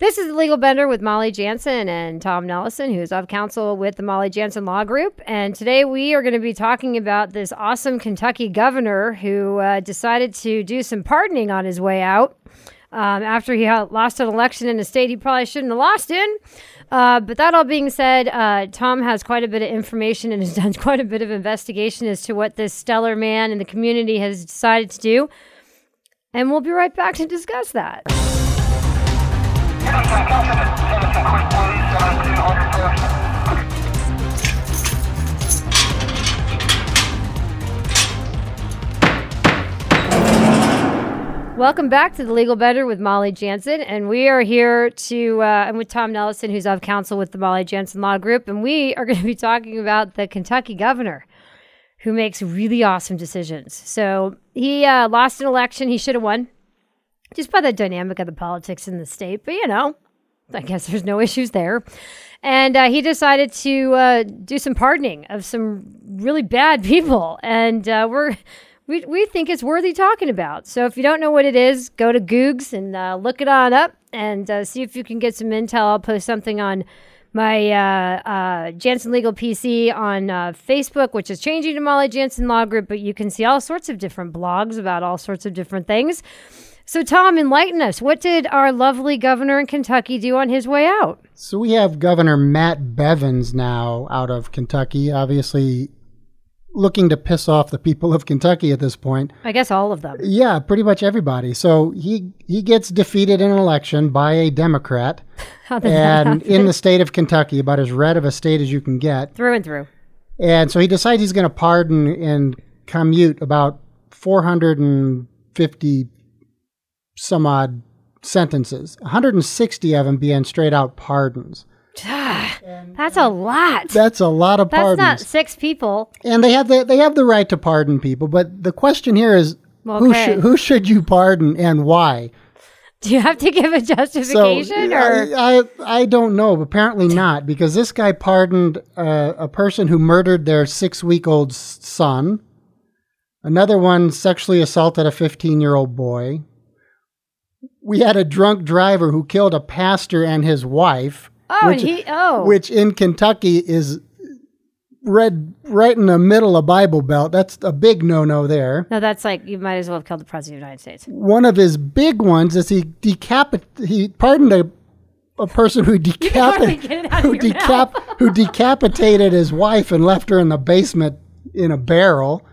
This is the Legal Bender with Molly Jansen and Tom Nellessen, who's of counsel with the Molly Jansen Law Group. And today we are going to be talking about this awesome Kentucky governor who uh, decided to do some pardoning on his way out um, after he lost an election in a state he probably shouldn't have lost in. Uh, but that all being said, uh, Tom has quite a bit of information and has done quite a bit of investigation as to what this stellar man in the community has decided to do. And we'll be right back to discuss that. Welcome back to the Legal Bender with Molly Jansen, and we are here to uh, and with Tom Nellessen, who's of counsel with the Molly Jansen Law Group, and we are going to be talking about the Kentucky governor who makes really awesome decisions. So he uh, lost an election he should have won just by the dynamic of the politics in the state. But you know, I guess there's no issues there. And uh, he decided to uh, do some pardoning of some really bad people, and uh, we're. We, we think it's worthy talking about. So if you don't know what it is, go to Googs and uh, look it on up and uh, see if you can get some intel. I'll post something on my uh, uh, Jansen Legal PC on uh, Facebook, which is changing to Molly Jansen Law Group, but you can see all sorts of different blogs about all sorts of different things. So, Tom, enlighten us. What did our lovely governor in Kentucky do on his way out? So, we have Governor Matt Bevins now out of Kentucky, obviously looking to piss off the people of Kentucky at this point. I guess all of them. Yeah, pretty much everybody. So, he, he gets defeated in an election by a Democrat. and in the state of Kentucky, about as red of a state as you can get. Through and through. And so he decides he's going to pardon and commute about 450 some odd sentences, 160 of them being straight out pardons. That's a lot. That's a lot of That's pardons. not six people. And they have the they have the right to pardon people, but the question here is who should who should you pardon and why? Do you have to give a justification, or I, I I don't know. Apparently not, because this guy pardoned uh, a person who murdered their six week old son. Another one sexually assaulted a fifteen year old boy. We had a drunk driver who killed a pastor and his wife. oh, which, he oh, which in Kentucky is red right in the middle of Bible Belt. That's a big no no there. no, that's like you might as well have killed the president of the United States. One of his big ones is he decapit he pardoned a a person who already decapit get out who decap who decapitated his wife and left her in the basement in a barrel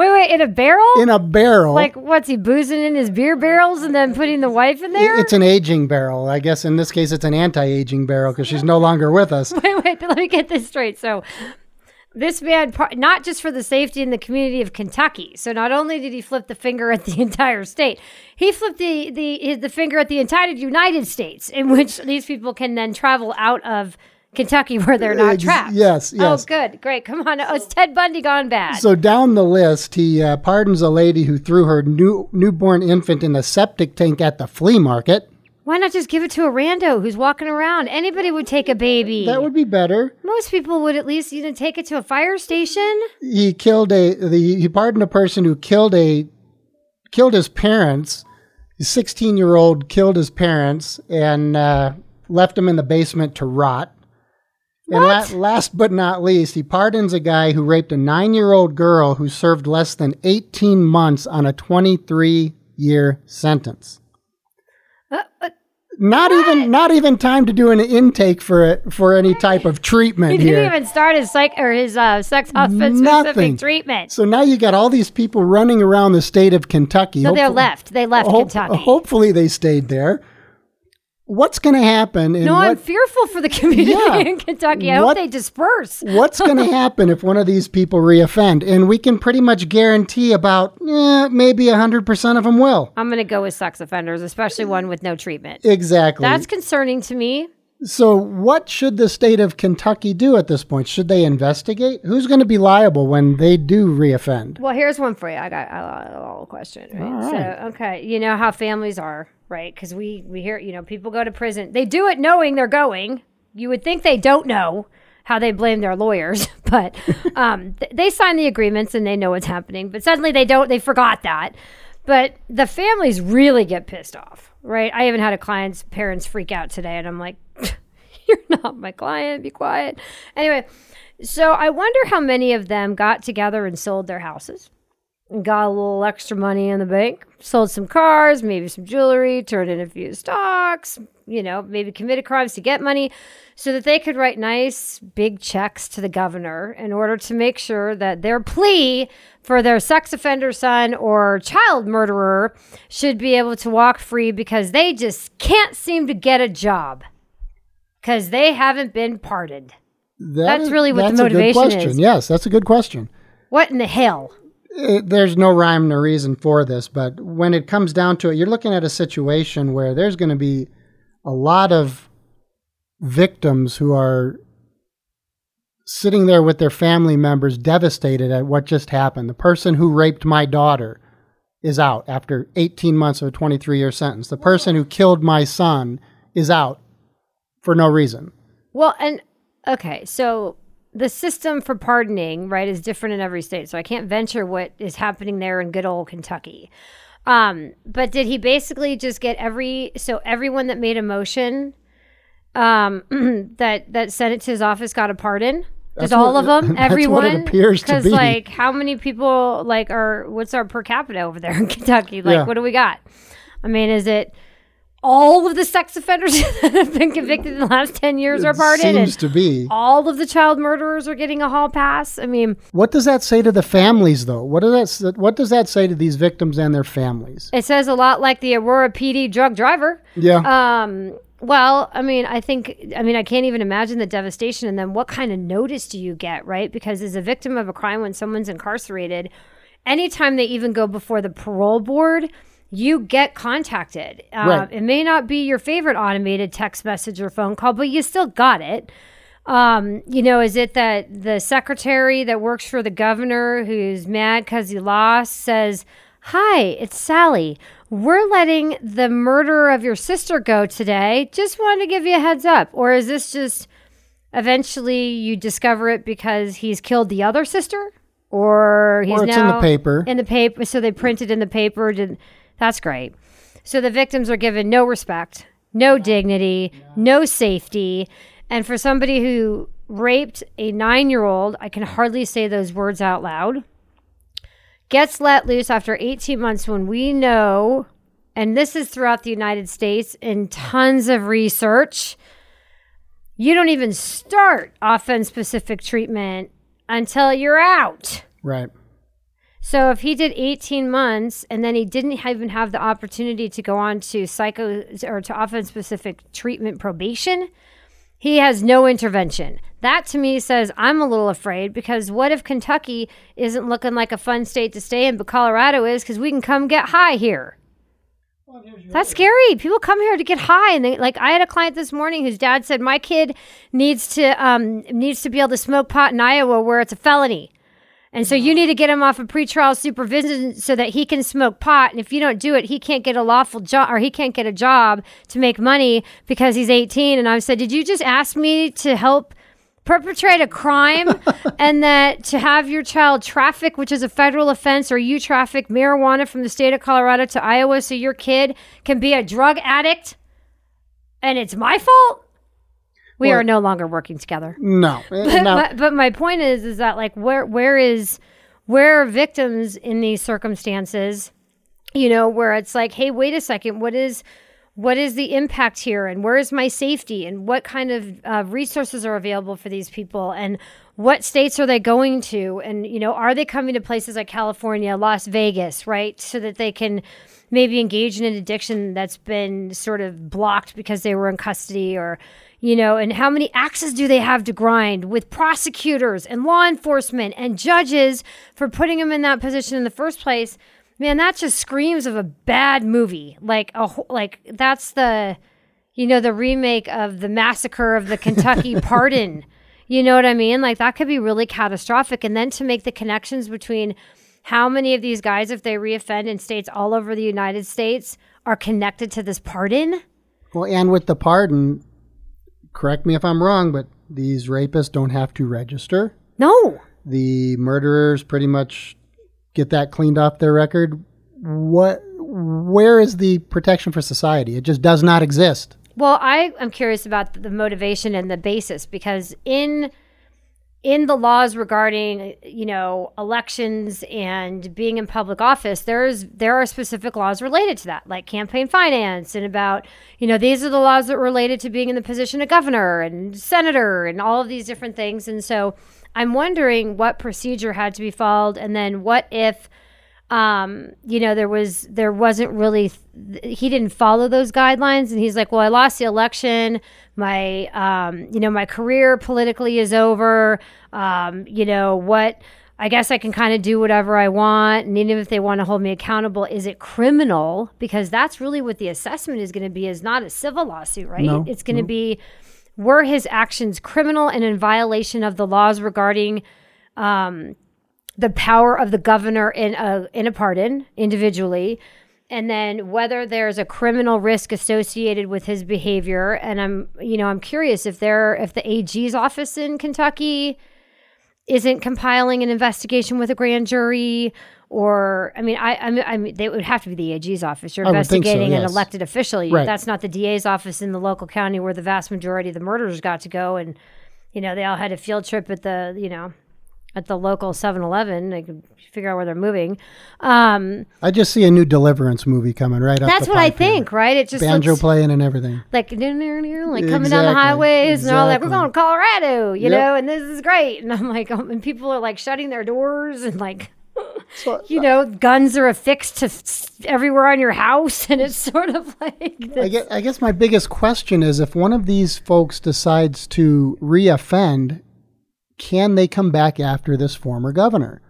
Wait, wait, in a barrel? in a barrel. like what's he boozing in his beer barrels and then putting the wife in there? it's an aging barrel. I guess in this case it's an anti-aging barrel because she's no longer with us. wait, wait, let me get this straight. So, this man, not just for the safety in the community of Kentucky. So, not only did he flip the finger at the entire state, he flipped the the his, the finger at the entire United States, in which these people can then travel out of Kentucky where they're not Ex- trapped. yes, yes. Oh, good, great. Come on. Oh, it's Ted Bundy gone bad. So down the list, he uh, pardons a lady who threw her new newborn infant in a septic tank at the flea market. Why not just give it to a rando who's walking around? Anybody would take a baby. That would be better. Most people would at least you know take it to a fire station. He killed a the, he pardoned a person who killed a killed his parents. A sixteen year old killed his parents and uh, left him in the basement to rot. And la- last but not least, he pardons a guy who raped a nine year old girl who served less than 18 months on a 23 year sentence. Uh, uh, Not even not even time to do an intake for it for any type of treatment. he didn't here. even start his psych or his uh, sex Nothing. specific treatment. So now you got all these people running around the state of Kentucky. So they're left. They left hope- Kentucky. Hopefully they stayed there. What's going to happen? No, what, I'm fearful for the community Yeah. in Kentucky. I What- hope they disperse. what's going to happen if one of these people reoffend? And we can pretty much guarantee about eh, maybe 100% of them will. I'm going to go with sex offenders, especially one with no treatment. Exactly. That's concerning to me. So, what should the state of Kentucky do at this point? Should they investigate? Who's going to be liable when they do reoffend? Well, here's one for you. I got a little question. Right? So, okay, you know how families are, right? Because we we hear, you know, people go to prison. They do it knowing they're going. You would think they don't know how they blame their lawyers, but um, th- they sign the agreements and they know what's happening. But suddenly they don't. They forgot that. But the families really get pissed off, right? I even had a client's parents freak out today, and I'm like, you're not my client, be quiet. Anyway, so I wonder how many of them got together and sold their houses got a little extra money in the bank, sold some cars, maybe some jewelry, turned in a few stocks, you know, maybe committed crimes to get money so that they could write nice big checks to the governor in order to make sure that their plea for their sex offender son or child murderer should be able to walk free because they just can't seem to get a job because they haven't been pardoned. That That's is- really what the that's a good motivation question. is. Yes, that's a good question. What in the hell? it, there's no rhyme nor reason for this, but when it comes down to it, you're looking at a situation where there's going to be a lot of victims who are sitting there with their family members devastated at what just happened. The person who raped my daughter is out after 18 months of a 23 year sentence. The person who killed my son is out for no reason. Well, and okay, so the system for pardoning, right, is different in every state. So I can't venture what is happening there in good old Kentucky. Um, but did he basically just get every so everyone that made a motion um that that sent it to his office got a pardon? That's Just all what- of them, what it everyone. appears to Because be. like, how many people like are? What's our per capita over there in Kentucky? Like, Yeah. what do we got? I mean, is it all of the sex offenders that have been convicted in the last ten years are pardoned? It seems to be. all of the child murderers are getting a hall pass. I mean, What does that say to the families, though? What does that What does that say to these victims and their families? it says a lot like the Aurora PD drug driver. Yeah, Um, well, I mean, I think, I mean, I can't even imagine the devastation. And then what kind of notice do you get, right? Because as a victim of a crime, when someone's incarcerated, anytime they even go before the parole board, you get contacted. Uh, Right. It may not be your favorite automated text message or phone call, but you still got it. Um, you know, is it that the secretary that works for the governor who's mad because he lost says, Hi, it's Sally. We're letting the murderer of your sister go today. Just wanted to give you a heads up. Or is this just eventually you discover it because he's killed the other sister? Or he's or it's in the paper. in the paper so they printed in the paper did that's great so the victims are given no respect no dignity no safety and for somebody who raped a nine-year-old i can hardly say those words out loud gets let loose after 18 months when we know and this is throughout the united states in tons of research you don't even start offense specific treatment until you're out right. so if he did 18 months and then he didn't even have the opportunity to go on to psycho or to offense specific treatment probation, he has no intervention. That to me says I'm a little afraid because what if Kentucky isn't looking like a fun state to stay in, but Colorado is because we can come get high here. That's scary. People come here to get high, and they like. I had a client this morning whose dad said my kid needs to um needs to be able to smoke pot in Iowa where it's a felony. And so you mm-hmm. need to get him off of pretrial supervision so that he can smoke pot. And if you don't do it, he can't get a lawful job or he can't get a job to make money because he's 18. And I said, Did you just ask me to help perpetrate a crime and that to have your child traffic, which is a federal offense, or you traffic marijuana from the state of Colorado to Iowa so your kid can be a drug addict? And it's my fault? We Well- are no longer working together. No, but, no. my, but my point is is that like where where is where are victims in these circumstances? You know where it's like hey wait a second what is what is the impact here? And where is my safety? And what kind of uh, resources are available for these people? And what states are they going to? And you know are they coming to places like california las vegas right? So that they can maybe engage in an addiction that's been sort of blocked because they were in custody or you know and how many axes do they have to grind with prosecutors and law enforcement and judges for putting them in that position in the first place? Man that just screams of a bad movie. Like a like that's the you know the remake of the massacre of the kentucky pardon. You know what i mean? Like that could be really catastrophic. And then to make the connections between how many of these guys if they reoffend in states all over the united states are connected to this pardon? Well, and with the pardon, correct me if I'm wrong, but these rapists don't have to register. no The murderers pretty much get that cleaned off their record what where is the protection for society? It just does not exist. Well, I am curious about the motivation and the basis because in in the laws regarding you know elections and being in public office there's there are specific laws related to that like campaign finance and about you know these are the laws that are related to being in the position of governor and senator and all of these different things. And so i'm wondering what procedure had to be followed and then what if um, you know, there was there wasn't really he didn't follow those guidelines, and he's like, well, I lost the election. My um, you know, my career politically is over. Um, you know what? I guess I can kind of do whatever I want, and even if they want to hold me accountable, is it criminal? Because that's really what the assessment is going to be. Is not a civil lawsuit, right? No, it's going to no. be were his actions criminal and in violation of the laws regarding um, the power of the governor in a in a pardon individually and then whether there's a criminal risk associated with his behavior. And i'm you know i'm curious if there if the ag's office in kentucky isn't compiling an investigation with a grand jury or i mean i i mean, I mean they would have to be the ag's office. You're I would so, investigating an elected official. Right. that's not the da's office in the local county where the vast majority of the murders got to go. And you know they all had a field trip at the you know at the local 7-eleven they could figure out where they're moving. Um, I just see a new Deliverance movie coming right up. that's what i think right? It just Banjo looks playing and everything. like like coming down the Exactly, highways and they're all like we're going to colorado you Yep. know and this is great. And i'm like um, and people are like shutting their doors and like So, you know guns are affixed to s- everywhere on your house. And it's sort of like I guess, I guess my biggest question is if one of these folks decides to reoffend, can they come back after this former governor?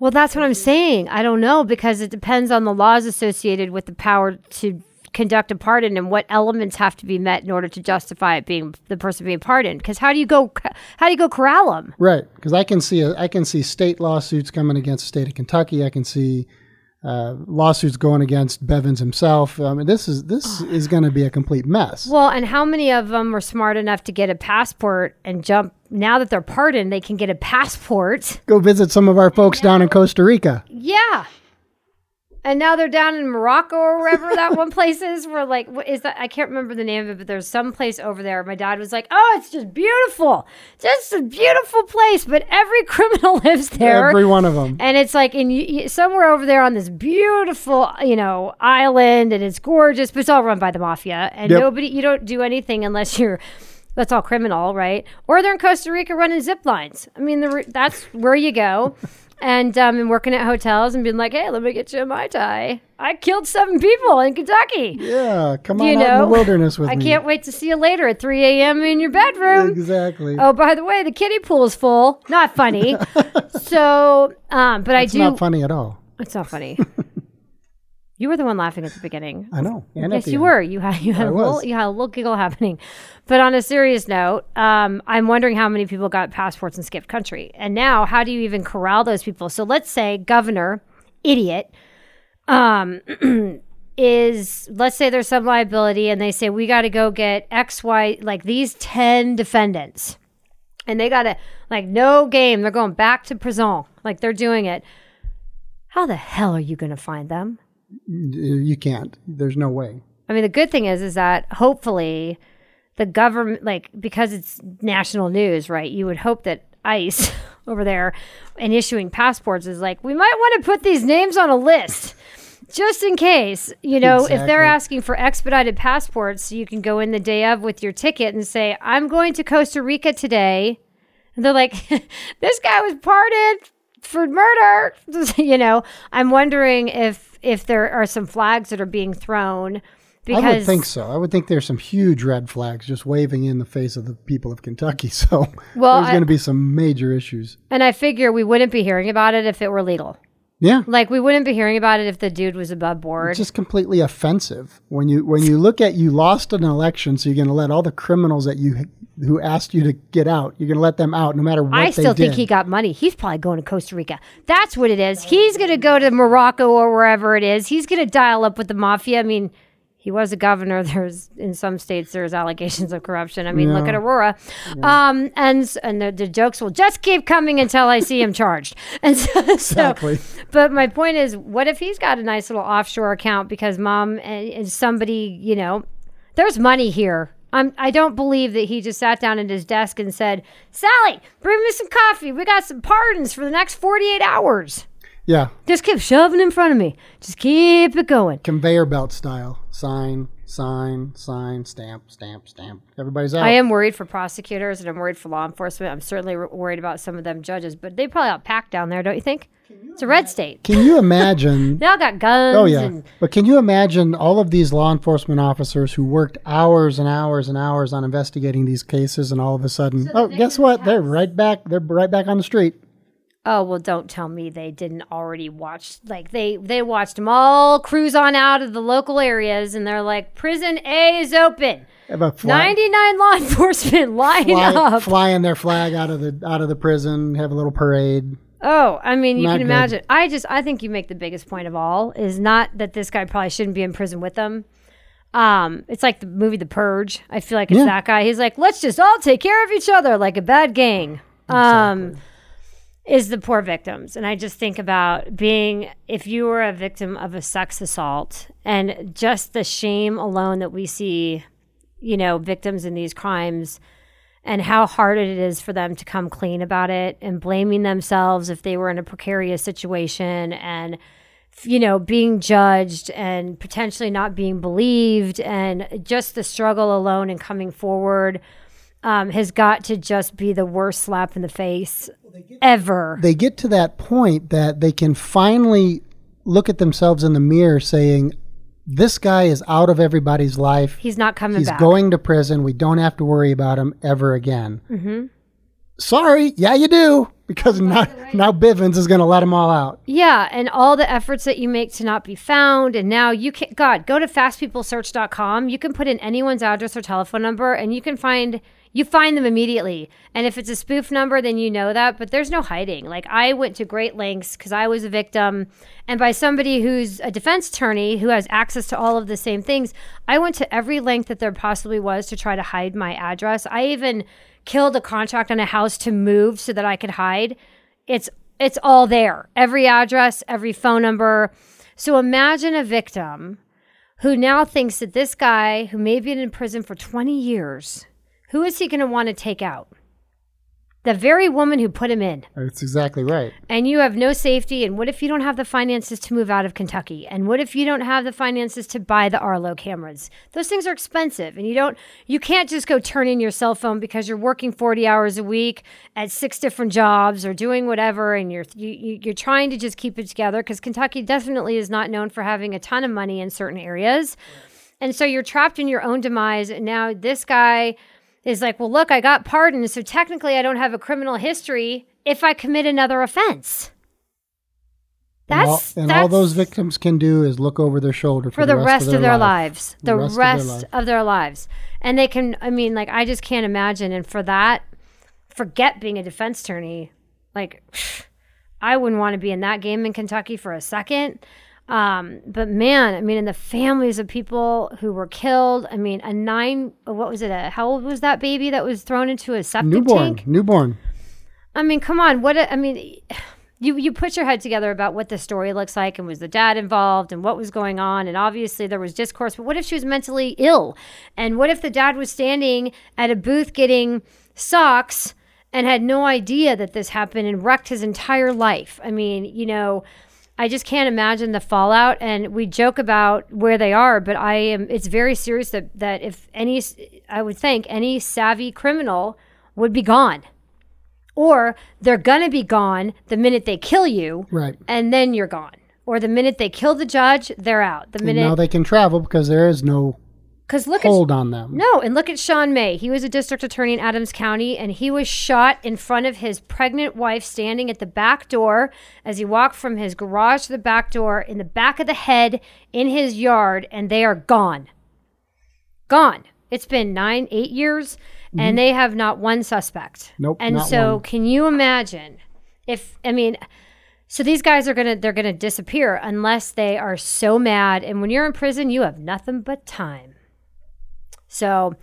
Well, that's what I'm saying. I don't know because it depends on the laws associated with the power to conduct a pardon and what elements have to be met in order to justify it being the person being pardoned. Because how do you go? How do you go corral them? Right, because I can see a, I can see state lawsuits coming against the state of Kentucky. I can see uh, lawsuits going against Bevins himself. I mean, this is this is going to be a complete mess. Well, and how many of them were smart enough to get a passport and jump? Now that they're pardoned, they can get a passport. Go visit some of our folks down in Costa Rica. Yeah. And now they're down in Morocco or wherever that one place is. Where like, what is that? I can't remember the name of it, but there's some place over there. My dad was like, "Oh, it's just beautiful, just a beautiful place." But every criminal lives there, Every one of them. and it's like in somewhere over there on this beautiful, you know, island, and it's gorgeous, but it's all run by the mafia, and Yep. nobody. You don't do anything unless you're. That's all criminal, right? Or they're in Costa Rica running zip lines. I mean, the, that's where you go. And um, and working at hotels and being like, hey, let me get you a mai tai. I killed seven people in Kentucky. Yeah, come on You out in know, the wilderness with I me. I can't wait to see you later at 3 a.m. in your bedroom. Exactly. Oh, by the way, the kiddie pool is full. Not funny. so, um, but I do. not funny at all. It's not funny. you were the one laughing at the beginning. I know. And Yes, you end. were. You had you had I a little you had a little giggle happening. But on a serious note, um, I'm wondering how many people got passports and skipped country. And now, how do you even corral those people? So let's say governor, idiot, um, is let's say there's some liability, and they say we got to go get X, Y, like these ten defendants, and they got to like no game. They're going back to prison, like they're doing it. How the hell are you going to find them? You can't. There's no way. I mean, the good thing is, is that hopefully the government, like, because it's national news, right? You would hope that ICE over there and issuing passports is like, we might want to put these names on a list just in case, you know, if they're asking for expedited passports, you can go in the day of with your ticket and say, I'm going to Costa Rica today. And they're like, this guy was pardoned for murder. you know, I'm wondering if if there are some flags that are being thrown because I would think so. I would think there's some huge red flags just waving in the face of the people of Kentucky. So Well, there's going to be some major issues. and I figure we wouldn't be hearing about it if it were legal. Yeah. Like we wouldn't be hearing about it if the dude was above board. It's just completely offensive when you when you look at you lost an election, so you're going to let all the criminals that you who asked you to get out, you're going to let them out no matter what I still think did. he got money. He's probably going to Costa Rica. That's what it is. He's going to go to Morocco or wherever it is. He's going to dial up with the mafia. I mean, he was a governor. There's in some states there's allegations of corruption. I mean, look at Aurora, um, and and the, the jokes will just keep coming until I see him charged. And so, so Exactly. but my point is, what if he's got a nice little offshore account because mom and, and somebody, you know, there's money here. I'm, I don't believe that he just sat down at his desk and said, Sally, bring me some coffee. We got some pardons for the next 48 hours. Yeah, Just keep shoving in front of me. Just keep it going. conveyor belt style. Sign, sign, sign, stamp, stamp, stamp. Everybody's out. I am worried for prosecutors and I'm worried for law enforcement. I'm certainly worried about some of them judges, but they probably out packed down there, don't you think? It's a red state. Can you imagine? They all got guns. Oh yeah, and but can you imagine all of these law enforcement officers who worked hours and hours and hours on investigating these cases, and all of a sudden, oh, guess what? They're right back. They're right back on the street. Oh well, don't tell me they didn't already watch. Like they they watched them all cruise on out of the local areas, and they're like, "Prison A is open. Have Ninety nine law enforcement line fly, up." flying their flag out of the out of the prison. Have a little parade. Oh, I mean, you Not can good. imagine. I just I think you make the biggest point of all is not that this guy probably shouldn't be in prison with them. Um, it's like the movie The Purge. I feel like it's Yeah. that guy. He's like, let's just all take care of each other like a bad gang. Um, is the poor victims. And I just think about being, if you were a victim of a sex assault and just the shame alone that we see, you know, victims in these crimes and how hard it is for them to come clean about it and blaming themselves if they were in a precarious situation and you know being judged and potentially not being believed. And just the struggle alone and coming forward um, has got to just be the worst slap in the face ever. They get to that point that they can finally look at themselves in the mirror, saying, "This guy is out of everybody's life. he's not coming He's back going to prison. We don't have to worry about him ever again." Mm-hmm. Sorry, yeah, you do, because now now Bivens is going to let them all out. Yeah, and all the efforts that you make to not be found, and now you can God go to fastpeoplesearch.com. You can put in anyone's address or telephone number, and you can find you find them immediately. And if it's a spoof number, then you know that. But there's no hiding. Like I went to great lengths because I was a victim, and by somebody who's a defense attorney who has access to all of the same things, I went to every length that there possibly was to try to hide my address. I even killed a contract on a house to move so that I could hide. It's it's all there. Every address, every phone number. So imagine a victim who now thinks that this guy who may have been in prison for 20 years, who is he going to want to take out? The very woman who put him in. That's exactly right. And you have no safety. And what if you don't have the finances to move out of Kentucky? And what if you don't have the finances to buy the Arlo cameras? Those things are expensive. And you don't, you can't just go turn in your cell phone because you're working 40 hours a week at six different jobs or doing whatever. And you're, you, you- you're trying to just keep it together because Kentucky definitely is not known for having a ton of money in certain areas. And so you're trapped in your own demise. And now this guy is like, well, look, I got pardoned. So technically, I don't have a criminal history if I commit another offense. And all, That's, and that's all those victims can do is look over their shoulder for, for the rest of their, life. lives. The rest rest, of their life. of their lives. And they can, I mean, like, I just can't imagine. And for that, forget being a defense attorney. Like, I wouldn't want to be in that game in Kentucky for a second. Um, but man, I mean, in the families of people who were killed. I mean, a nine, what was it? A, how old was that baby that was thrown into a septic Newborn, tank? newborn. I mean, come on. What? A, I mean, you you put your head together about what the story looks like, and was the dad involved, and what was going on, and obviously there was discourse. But what if she was mentally ill, and what if the dad was standing at a booth getting socks and had no idea that this happened and wrecked his entire life? I mean, you know. I just can't imagine the fallout. And we joke about where they are, but I am. It's very serious that that if any, I would think any savvy criminal would be gone or they're gonna be gone the minute they kill you, Right. and then you're gone. Or the minute they kill the judge, they're out. The And now minute they can travel because there is no because look at hold on them. no, and look at Sean May. He was a district attorney in Adams County, and he was shot in front of his pregnant wife standing at the back door as he walked from his garage to the back door in the back of the head in his yard, and they are gone. Gone. It's been nine, eight years, and mm-hmm. they have not one suspect. Nope, And so, one. can you imagine if, I mean, So these guys are gonna they're gonna disappear unless they are so mad. And when you're in prison, you have nothing but time. So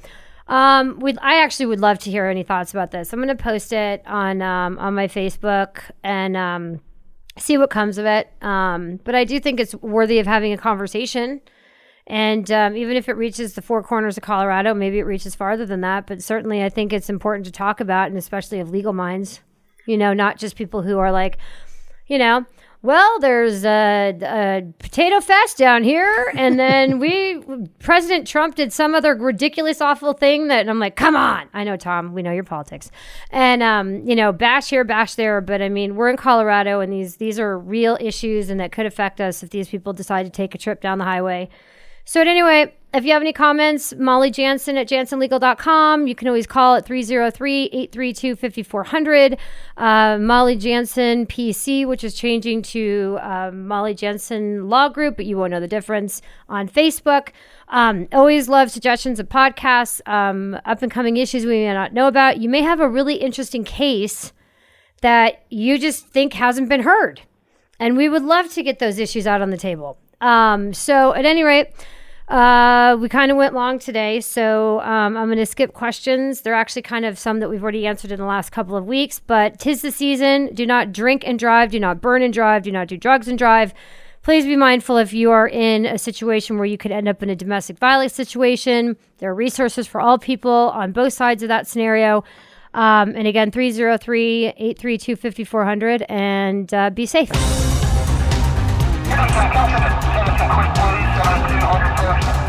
um, we I actually would love to hear any thoughts about this. I'm gonna post it on um, on my Facebook and um, see what comes of it. Um, but I do think it's worthy of having a conversation. And um, even if it reaches the four corners of Colorado, maybe it reaches farther than that. But certainly, I think it's important to talk about, and especially of legal minds. You know, not just people who are like, you know, well, there's a, a, potato fest down here, and then we President Trump did some other ridiculous, awful thing that I'm like, come on. I know, Tom, we know your politics, and um, you know, bash here, bash there, but I mean, we're in Colorado, and these these are real issues, and that could affect us if these people decide to take a trip down the highway. So, anyway, if you have any comments, Molly Jansen at jansenlegal.com. You can always call at 303 832 5400. Uh, Molly Jansen PC, which is changing to uh, Molly Jansen Law Group, but you won't know the difference on Facebook. Um, always love suggestions of podcasts, um, up and coming issues we may not know about. You may have a really interesting case that you just think hasn't been heard. And we would love to get those issues out on the table. Um, so, at any rate, uh, we kind of went long today, so um, I'm going to skip questions. They're actually kind of some that we've already answered in the last couple of weeks, but tis the season. Do not drink and drive. Do not burn and drive. Do not do drugs and drive. Please be mindful if you are in a situation where you could end up in a domestic violence situation. There are resources for all people on both sides of that scenario. Um, and again, 303 832 5400 and uh, be safe. Citizen, Citizen,